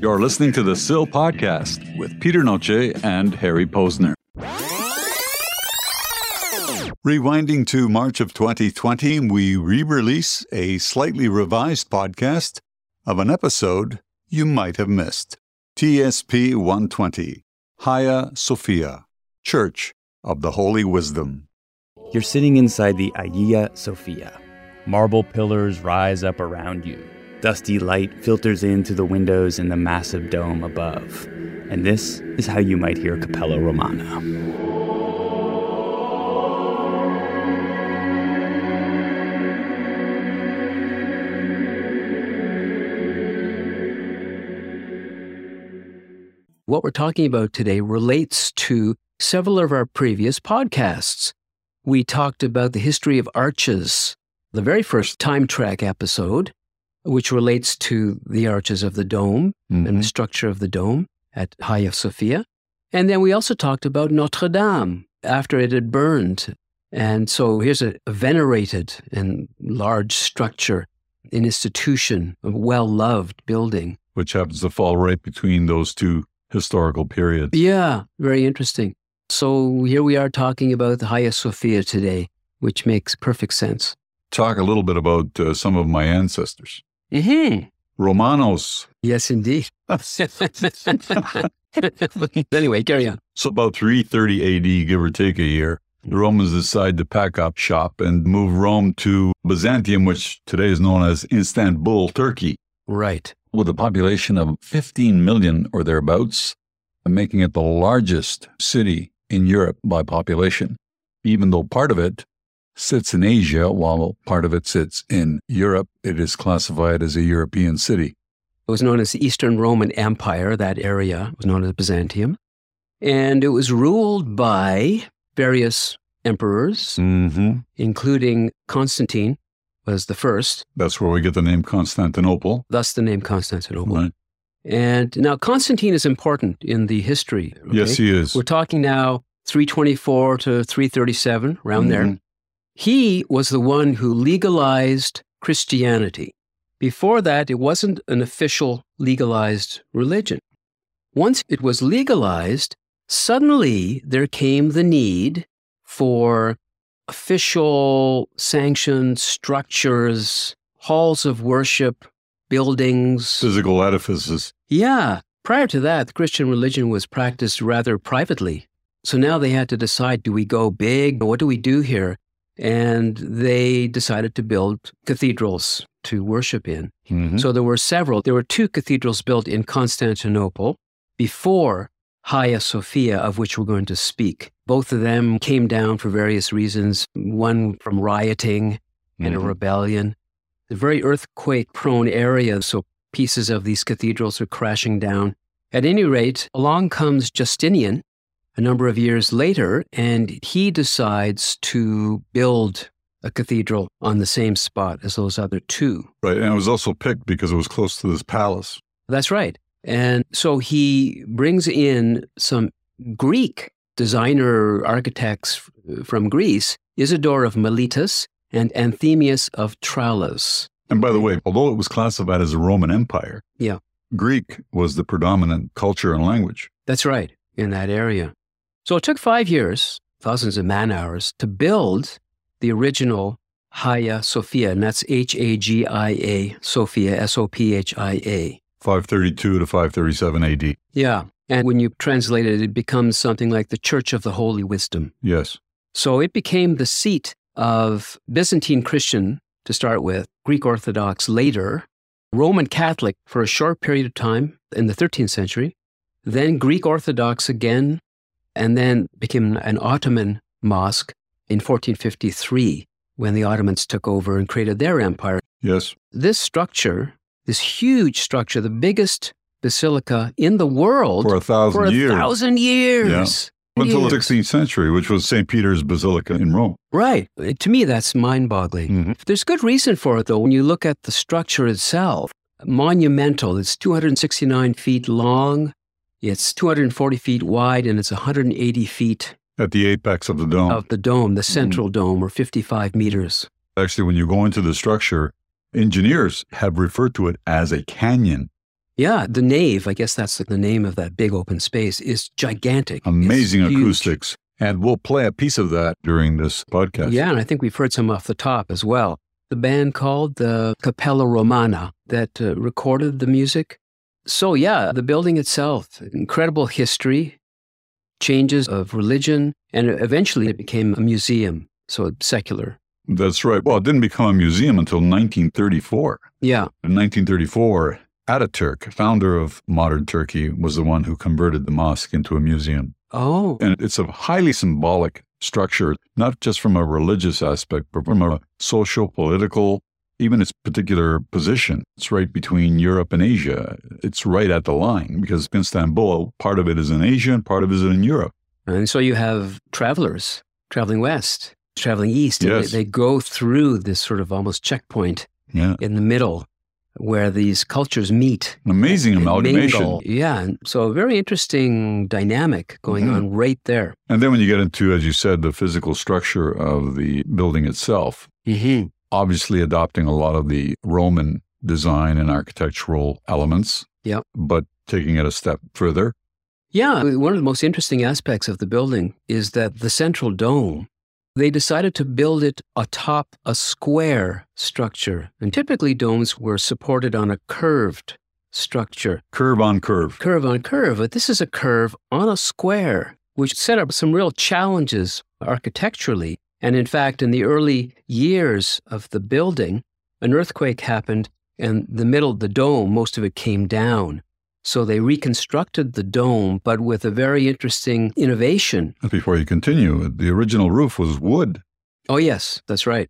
You're listening to the SIL podcast with Peter Noce and Harry Posner. Rewinding to March of 2020, we re release a slightly revised podcast of an episode you might have missed. TSP 120, Hagia Sophia, Church of the Holy Wisdom. You're sitting inside the Hagia Sophia. Marble pillars rise up around you. Dusty light filters into the windows in the massive dome above. And this is how you might hear Cappella Romana. What we're talking about today relates to several of our previous podcasts. We talked about the history of arches, the very first Time Trek episode, which relates to the arches of the dome Mm-hmm. and the structure of the dome at Hagia Sophia. And then we also talked about Notre Dame after it had burned. And so here's a, a venerated and large structure, an institution, a well loved building. Which happens to fall right between those two historical periods. Yeah, very interesting. So here we are talking about Hagia Sophia today, which makes perfect sense. Talk a little bit about uh, some of my ancestors. Mm-hmm. Romanos. Yes, indeed. anyway, carry on. So about 330 AD, give or take a year, the Romans decide to pack up shop and move Rome to Byzantium, which today is known as Istanbul, Turkey, Right. with a population of 15 million or thereabouts, making it the largest city in Europe by population, even though part of it sits in Asia while part of it sits in Europe. It is classified as a European city. It was known as the Eastern Roman Empire. That area was known as Byzantium. And it was ruled by various emperors, Mm-hmm. including Constantine was the first, That's where we get the name Constantinople. thus the name Constantinople. Right. And now Constantine is important in the history. Yes, he is. We're talking now 324 to 337, around there. He was the one who legalized Christianity. Before that, it wasn't an official legalized religion. Once it was legalized, suddenly there came the need for official sanctioned structures, halls of worship, buildings. Physical edifices. Yeah. Prior to that, the Christian religion was practiced rather privately. So now they had to decide do we go big? What do we do here? And they decided to build cathedrals to worship in. Mm-hmm. So there were several. There were two cathedrals built in Constantinople before Hagia Sophia, of which we're going to speak. Both of them came down for various reasons, one from rioting and a Mhm. rebellion. A very earthquake prone area, so pieces of these cathedrals are crashing down. At any rate, along comes Justinian a number of years later, and he decides to build a cathedral on the same spot as those other two. Right. And it was also picked because it was close to this palace. That's right. And so he brings in some Greek designer architects from Greece, Isidore of Miletus and Anthemius of Tralles. And by the way, although it was classified as a Roman Empire, Yeah. Greek was the predominant culture and language. That's right, in that area. So it took five years, thousands of man hours, to build the original Hagia Sophia, and that's H A G I A, Sophia, S O P H I A. 532 to 537 AD. Yeah. And when you translate it, it becomes something like the Church of the Holy Wisdom. Yes. So it became the seat of Byzantine Christian to start with, Greek Orthodox later, Roman Catholic for a short period of time in the 13th century, then Greek Orthodox again, and then became an Ottoman mosque in 1453 when the Ottomans took over and created their empire. Yes. This structure, this huge structure, the biggest basilica in the world For a thousand for a years. thousand years. Until the 16th century, which was St. Peter's Basilica in Rome. Right. To me, that's mind boggling. Mhm. There's good reason for it, though. When you look at the structure itself, monumental. It's 269 feet long, it's 240 feet wide, and it's 180 feet At the apex of the dome. of the dome, the central dome, or 55 meters. Actually, when you go into the structure, engineers have referred to it as a canyon. Yeah, the nave, I guess that's the name of that big open space, is gigantic. It's Amazing huge. acoustics. And we'll play a piece of that during this podcast. Yeah, and I think we've heard some off the top as well. The band called the Cappella Romana that uh, recorded the music. So, yeah, the building itself, incredible history, changes of religion, and eventually it became a museum, so secular. That's right. Well, it didn't become a museum until 1934. Yeah, In 1934, Ataturk, founder of modern Turkey, was the one who converted the mosque into a museum. Oh, And it's a highly symbolic structure, not just from a religious aspect, but from a social, political, even its particular position. It's right between Europe and Asia. It's right at the line because Istanbul, part of it is in Asia and part of it is in Europe. and so you have travelers traveling west, traveling east. and Yes. They, they go through this sort of almost checkpoint Yeah. in the middle where these cultures meet. An amazing amalgamation. mingle. Yeah. So a very interesting dynamic going Mhm. on right there. And then when you get into, as you said, the physical structure of the building itself, Mm-hmm. Obviously adopting a lot of the Roman design and architectural elements. Yep. But taking it a step further. Yeah. One of the most interesting aspects of the building is that the central dome, they decided to build it atop a square structure. And typically domes were supported on a curved structure, Curve on curve. curve on curve. But this is a curve on a square, which set up some real challenges architecturally. And in fact, in the early years of the building, an earthquake happened and the middle of the dome, most of it came down. So they reconstructed the dome, but with a very interesting innovation. Before you continue, the original roof was wood. Oh, yes, that's right.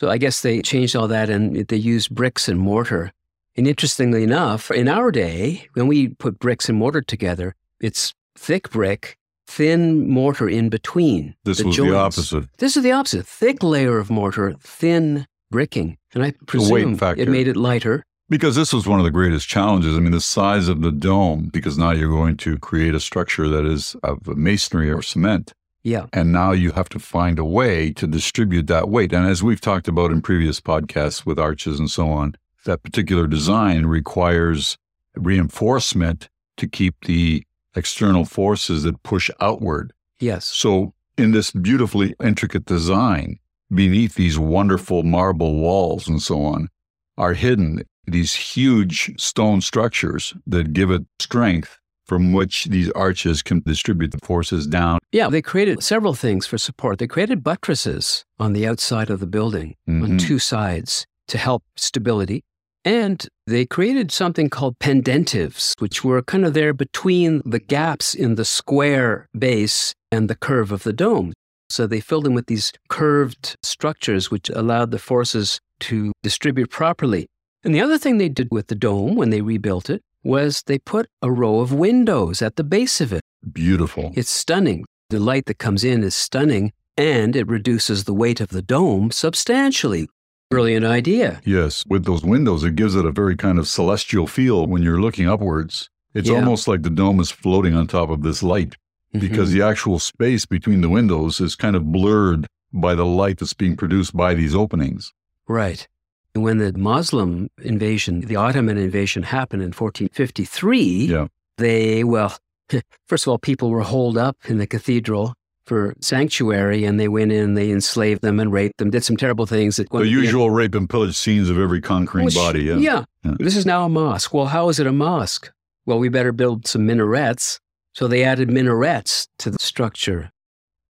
So I guess they changed all that and they used bricks and mortar. And interestingly enough, in our day, when we put bricks and mortar together, it's thick brick, thin mortar in between. This the was the opposite. This is the opposite. Thick layer of mortar, thin bricking. And I presume it made it lighter. Because this was one of the greatest challenges. I mean, the size of the dome, because now you're going to create a structure that is of masonry or cement. Yeah. And now you have to find a way to distribute that weight. And as we've talked about in previous podcasts with arches and so on, that particular design requires reinforcement to keep the external forces that push outward. Yes. So, in this beautifully intricate design, beneath these wonderful marble walls and so on, are hidden these huge stone structures that give it strength from which these arches can distribute the forces down. Yeah, they created several things for support. They created buttresses on the outside of the building on Mhm. two sides to help stability. And they created something called pendentives, which were kind of there between the gaps in the square base and the curve of the dome. So they filled in with these curved structures, which allowed the forces to distribute properly. And the other thing they did with the dome when they rebuilt it was they put a row of windows at the base of it. Beautiful. It's stunning. The light that comes in is stunning, and it reduces the weight of the dome substantially. Brilliant idea. Yes, with those windows, it gives it a very kind of celestial feel when you're looking upwards. It's Yeah. almost like the dome is floating on top of this light because Mhm. the actual space between the windows is kind of blurred by the light that's being produced by these openings. Right. And when the Muslim invasion, the Ottoman invasion happened in 1453, Yeah. they, well, first of all, people were holed up in the cathedral for sanctuary, and they went in, they enslaved them and raped them, did some terrible things. That The usual rape and pillage scenes of every conquering Well, body. Yeah. yeah. Yeah. This is now a mosque. Well, how is it a mosque? Well, we better build some minarets. So they added minarets to the structure.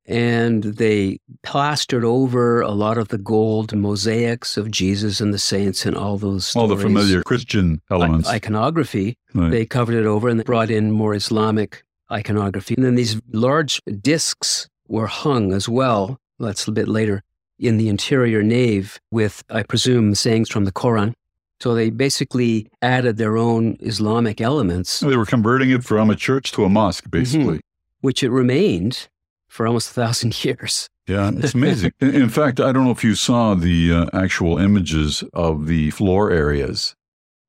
And they plastered over a lot of the gold mosaics of Jesus and the saints and all those All the familiar Christian elements. I- iconography. Right. They covered it over and brought in more Islamic iconography. And then these large discs were hung as well. That's a bit later in the interior nave with, I presume, sayings from the Quran. So they basically added their own Islamic elements, they were converting it from a church to a mosque, basically. which it remained for almost a thousand years. Yeah, it's amazing. in, in fact, I don't know if you saw the uh, actual images of the floor areas.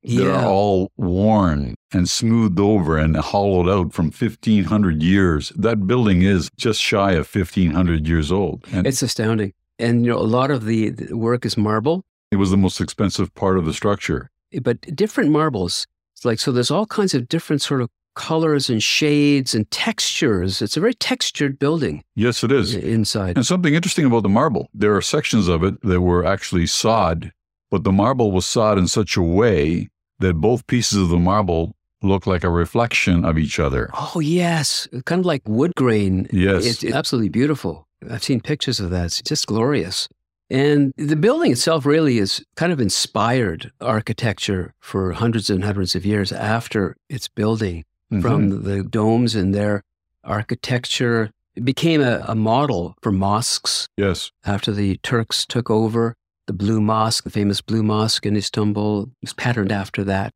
They're Yeah. all worn and smoothed over and hollowed out from 1500 years. That building is just shy of 1500 years old. And It's astounding. And you know, a lot of the, the work is marble, it was the most expensive part of the structure. but different marbles. It's like, so there's all kinds of different sort of colors and shades and textures. It's a very textured building Yes, it is. inside. And something interesting about the marble, there are sections of it that were actually sawed, but the marble was sawed in such a way that both pieces of the marble look like a reflection of each other. Oh, yes. Kind of like wood grain. Yes. It's, it's absolutely beautiful. I've seen pictures of that. It's just glorious. And the building itself really is kind of inspired architecture for hundreds and hundreds of years after its building. Mhm. From the domes and their architecture, it became a, a model for mosques yes. after the Turks took over. The Blue Mosque, the famous Blue Mosque in Istanbul, was patterned after that.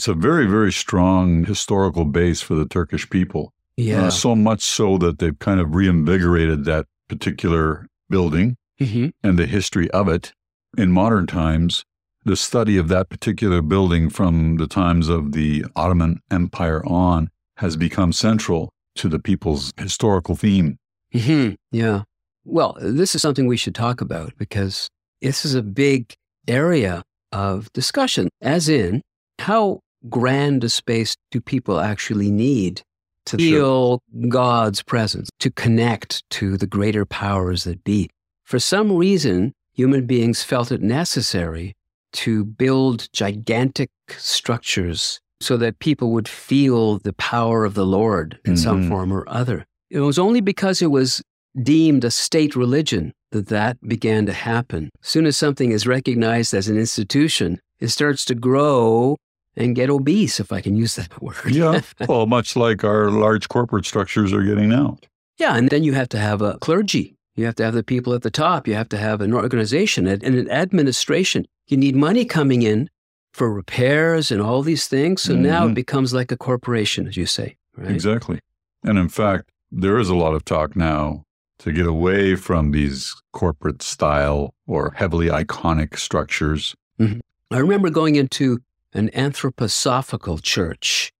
It's a very, very strong historical base for the Turkish people. Yeah. Uh, so much so that they've kind of reinvigorated that particular building hmm and the history of it. In modern times, the study of that particular building from the times of the Ottoman Empire on has become central to the people's historical theme. hmm Yeah. Well, this is something we should talk about because this is a big area of discussion, as in how grand a space do people actually need to feel God's presence, to connect to the greater powers that be. For some reason, human beings felt it necessary to build gigantic structures so that people would feel the power of the Lord in some Mhm. form or other. It was only because it was deemed a state religion that that began to happen. As soon as something is recognized as an institution, it starts to grow and get obese, if I can use that word. Yeah. well, much like our large corporate structures are getting now. Yeah, and then you have to have a clergy. You have to have the people at the top. You have to have an organization and an administration. You need money coming in for repairs and all these things. So now Mhm. it becomes like a corporation, as you say. Right? Exactly. And in fact, there is a lot of talk now to get away from these corporate style or heavily iconic structures. I remember going into an anthroposophical church.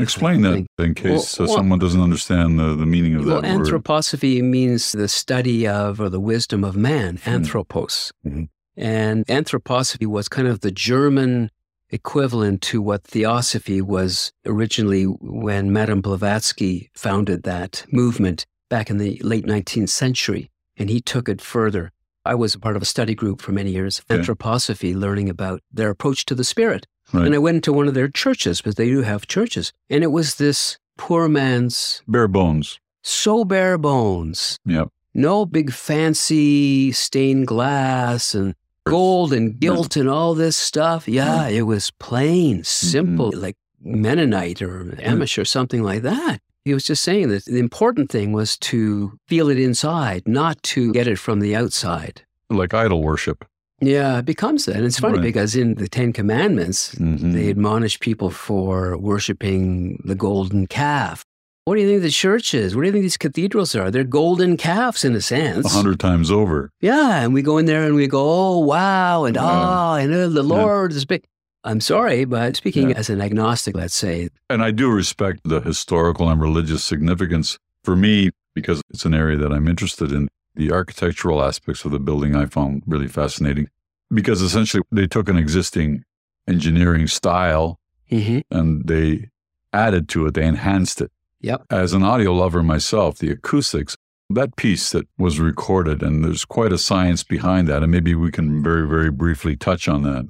Explain that in case Well, well- someone doesn't understand the, the meaning of Well, that word. anthroposophy means the study of or the wisdom of man, anthropos. Mhm. And anthroposophy was kind of the German equivalent to what theosophy was originally when Madame Blavatsky founded that movement back in the late 19th century. And he took it further. I was a part of a study group for many years, Okay. anthroposophy, learning about their approach to the spirit. Right. And I went into one of their churches, because they do have churches. And it was this poor man's Bare bones. so bare bones. Yep. No big fancy stained glass and gold and gilt and all this stuff. Yeah, it was plain, mm-hmm. simple, like Mennonite or Amish or something like that. He was just saying that the important thing was to feel it inside, not to get it from the outside. Like idol worship. Yeah, it becomes that. And it's funny Right. because in the Ten Commandments, Mhm. they admonish people for worshiping the golden calf. What do you think the church is? What do you think these cathedrals are? They're golden calves in a sense. A hundred times over. Yeah, and we go in there and we go, oh wow, and Yeah. ah, and uh, the Lord is big. I'm sorry, but speaking Yeah. as an agnostic, let's say, And I do respect the historical and religious significance for me because it's an area that I'm interested in. The architectural aspects of the building I found really fascinating because essentially they took an existing engineering style Mhm. and they added to it, they enhanced it. Yep. As an audio lover myself, the acoustics, that piece that was recorded, and there's quite a science behind that, and maybe we can very, very briefly touch on that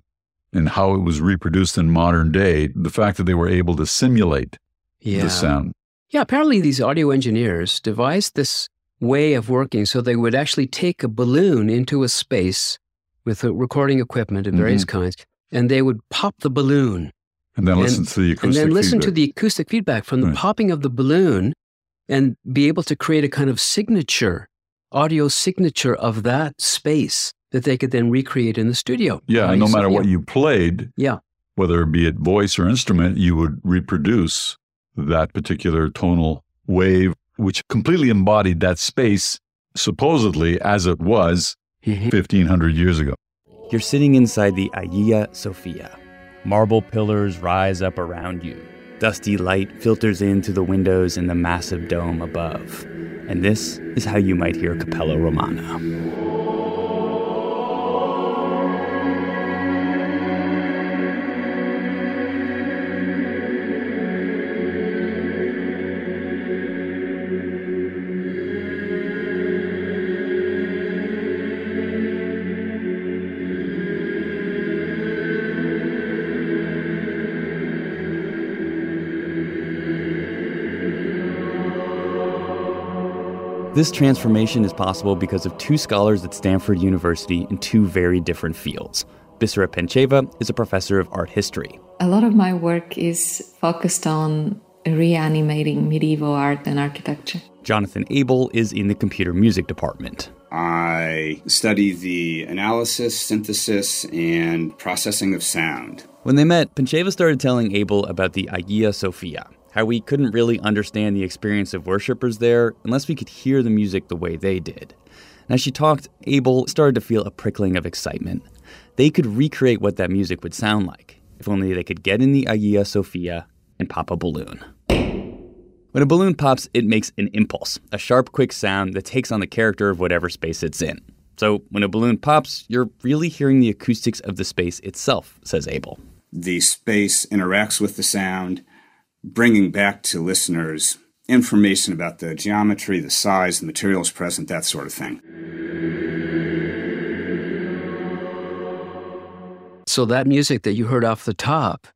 and how it was reproduced in modern day, the fact that they were able to simulate yeah, the sound. yeah. Apparently, these audio engineers devised this way of working so they would actually take a balloon into a space with uh, recording equipment of various Mm-hmm. kinds, and they would pop the balloon And then And- listen to the acoustic and then listen to feedback. the acoustic feedback from the Right. popping of the balloon and be able to create a kind of signature, audio signature of that space that they could then recreate in the studio. Yeah, and no matter what you played, Yeah. whether it be it voice or instrument, you would reproduce that particular tonal wave, which completely embodied that space, supposedly as it was Mhm. 1500 years ago. You're sitting inside the Hagia Sophia. Marble pillars rise up around you. Dusty light filters into the windows in the massive dome above. And this is how you might hear Cappella Romana. This transformation is possible because of two scholars at Stanford University in two very different fields. Bissera Pentcheva is a professor of art history. A lot of my work is focused on reanimating medieval art and architecture. Jonathan Abel is in the computer music department. I study the analysis, synthesis, and processing of sound. When they met, Pentcheva started telling Abel about the Hagia Sophia, how we couldn't really understand the experience of worshippers there unless we could hear the music the way they did. And as she talked, Abel started to feel a prickling of excitement. They could recreate what that music would sound like, if only they could get in the Hagia Sophia and pop a balloon. When a balloon pops, it makes an impulse, a sharp, quick sound that takes on the character of whatever space it's in. So when a balloon pops, you're really hearing the acoustics of the space itself, says Abel. The space interacts with the sound, bringing back to listeners information about the geometry, the size, the materials present, that sort of thing. So that music that you heard off the top,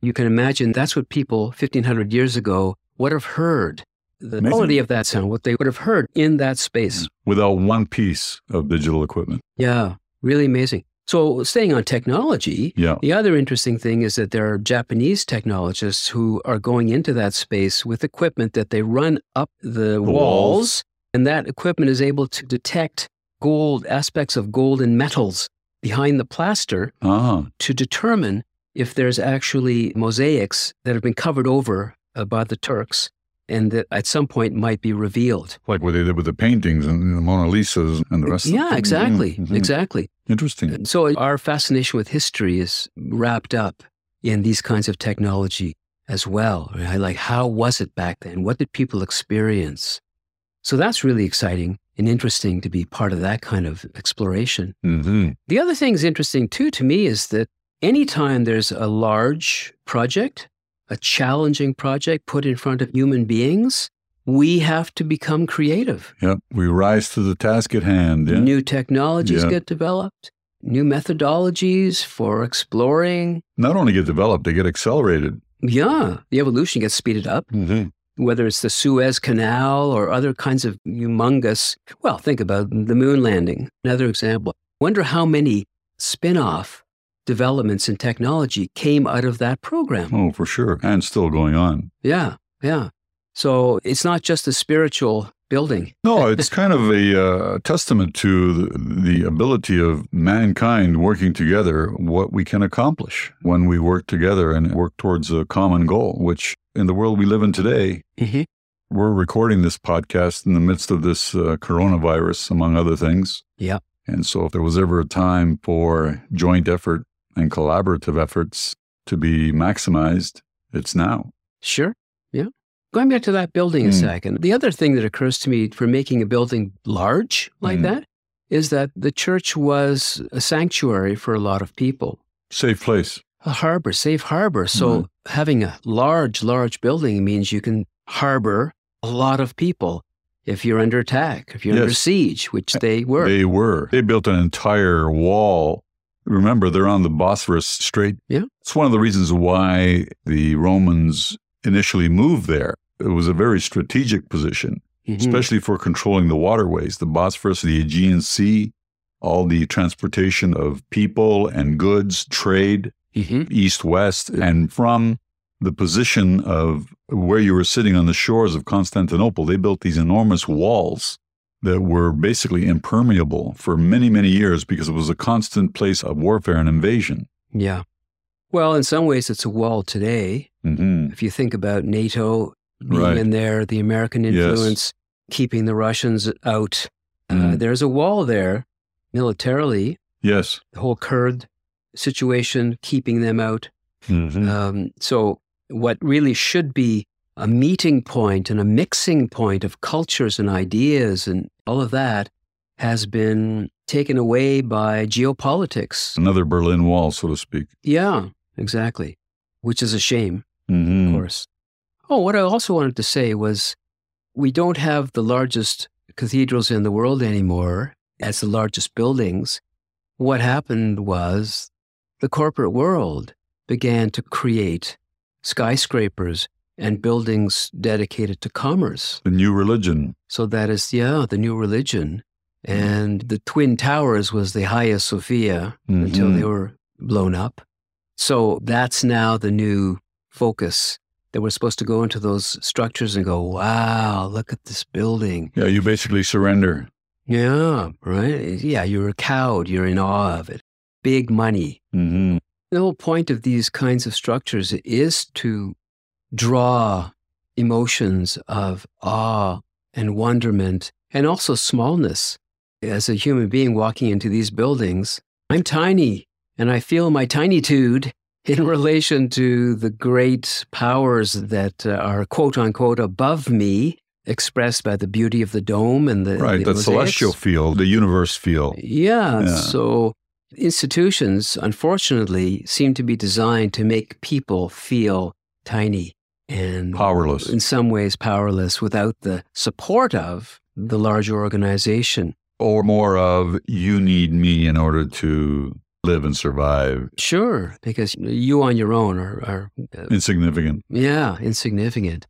you can imagine that's what people 1500 years ago would have heard. The Amazing. quality of that sound, what they would have heard in that space. Without one piece of digital equipment. Yeah, really amazing. So, staying on technology, Yeah. the other interesting thing is that there are Japanese technologists who are going into that space with equipment that they run up the, walls, walls. and that equipment is able to detect gold, aspects of gold and metals behind the plaster Ah, to determine if there's actually mosaics that have been covered over uh, by the Turks and that at some point might be revealed. like what they did with the paintings and the Mona Lisas and the rest of Yeah, them. exactly. Mhm, mhm. Exactly. Interesting. So our fascination with history is wrapped up in these kinds of technology as well. right? Like, how was it back then? What did people experience? So that's really exciting and interesting to be part of that kind of exploration. hmm The other thing is interesting too to me is that anytime there's a large project, a challenging project put in front of human beings, we have to become creative. Yep. we rise to the task at hand. Yeah. New technologies Yeah. get developed, new methodologies for exploring. Not only get developed, they get accelerated. Yeah, the evolution gets speeded up, Mm-hmm. whether it's the Suez Canal or other kinds of humongous. Well, think about the moon landing, another example. Wonder how many spin off developments in technology came out of that program. Oh, for sure. And still going on. Yeah, yeah. So it's not just a spiritual building. No, it's kind of a uh, testament to the, the ability of mankind working together, what we can accomplish when we work together and work towards a common goal, which in the world we live in today, Mhm. we're recording this podcast in the midst of this uh, coronavirus, among other things. Yeah. And so, if there was ever a time for joint effort and collaborative efforts to be maximized, it's now. Sure. Yeah. Going back to that building a Mm. second, the other thing that occurs to me for making a building large like Mm. that is that the church was a sanctuary for a lot of people, Safe place. a harbor, safe harbor. So Mhm. having a large, large building means you can harbor a lot of people if you're under attack, if you're under siege, which they were. They were. They built an entire wall. Remember, they're on the Bosphorus Strait. Yeah. It's one of the reasons why the Romans initially moved there. It was a very strategic position, Mhm. especially for controlling the waterways, the Bosphorus, the Aegean Sea, all the transportation of people and goods, trade, Mhm. east west and from the position of where you were sitting on the shores of Constantinople they built these enormous walls that were basically impermeable for many many years because it was a constant place of warfare and invasion Yeah. Well, in some ways, it's a wall today. hmm If you think about NATO being Right. in there, the American Yes. influence, keeping the Russians out, uh, Mm. there's a wall there militarily, yes the whole Kurd situation, keeping them out. Mhm. Um, so, what really should be a meeting point and a mixing point of cultures and ideas and all of that has been taken away by geopolitics. another berlin wall so to speak Yeah, exactly, which is a shame. Mhm. of course. Oh, what I also wanted to say was we don't have the largest cathedrals in the world anymore as the largest buildings. What happened was the corporate world began to create skyscrapers and buildings dedicated to commerce. The new religion. So that is, yeah, the new religion. And the Twin Towers was the Hagia Sophia mm-hmm. until they were blown up. So that's now the new focus that we're supposed to go into those structures and go, wow, look at this building. Yeah, you basically surrender. Yeah, right. Yeah, you're cowed. You're in awe of it. Big money. Mm-hmm. The whole point of these kinds of structures is to draw emotions of awe and wonderment and also smallness. As a human being walking into these buildings, I'm tiny and I feel my tinitude in relation to the great powers that uh, are quote unquote above me, expressed by the beauty of the dome and the right the, the celestial field, the universe field. Yeah, yeah. So institutions, unfortunately, seem to be designed to make people feel tiny and powerless. In some ways, powerless without the support of the larger organization. Or more of you need me in order to live and survive. Sure, because you on your own are, are uh, insignificant. Yeah, insignificant.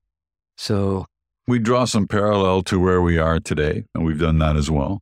So we draw some parallel to where we are today, and we've done that as well.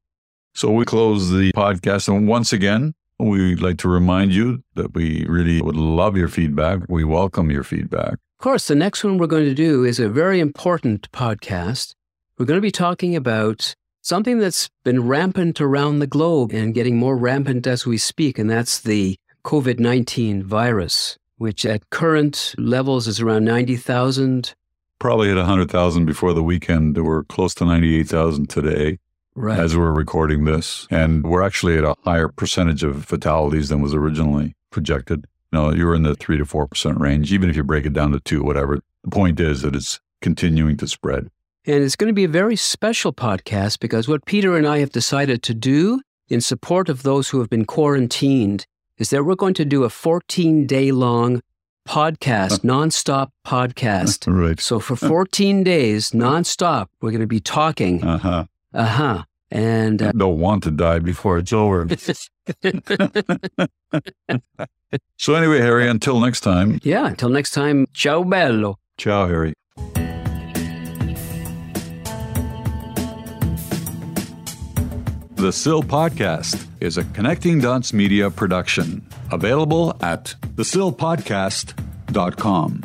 So we close the podcast, and once again, we'd like to remind you that we really would love your feedback. We welcome your feedback. Of course, the next one we're going to do is a very important podcast. We're going to be talking about something that's been rampant around the globe and getting more rampant as we speak, and that's the COVID 19 virus, which at current levels is around 90,000. Probably hit 100,000 before the weekend. We're close to 98,000 today. Right. As we're recording this. And we're actually at a higher percentage of fatalities than was originally projected. No, you're in the three to 4% range, even if you break it down to two, whatever. The point is that it's continuing to spread. And it's going to be a very special podcast because what Peter and I have decided to do in support of those who have been quarantined is that we're going to do a 14 day long podcast, nonstop podcast. Right. So for 14 days, nonstop, we're going to be talking. Uh huh. Uh huh. And uh, don't want to die before it's over. so anyway, Harry, until next time. Yeah, until next time. Ciao bello. Ciao, Harry. The SIL Podcast is a Connecting Dots Media production, available at thesilpodcast.com.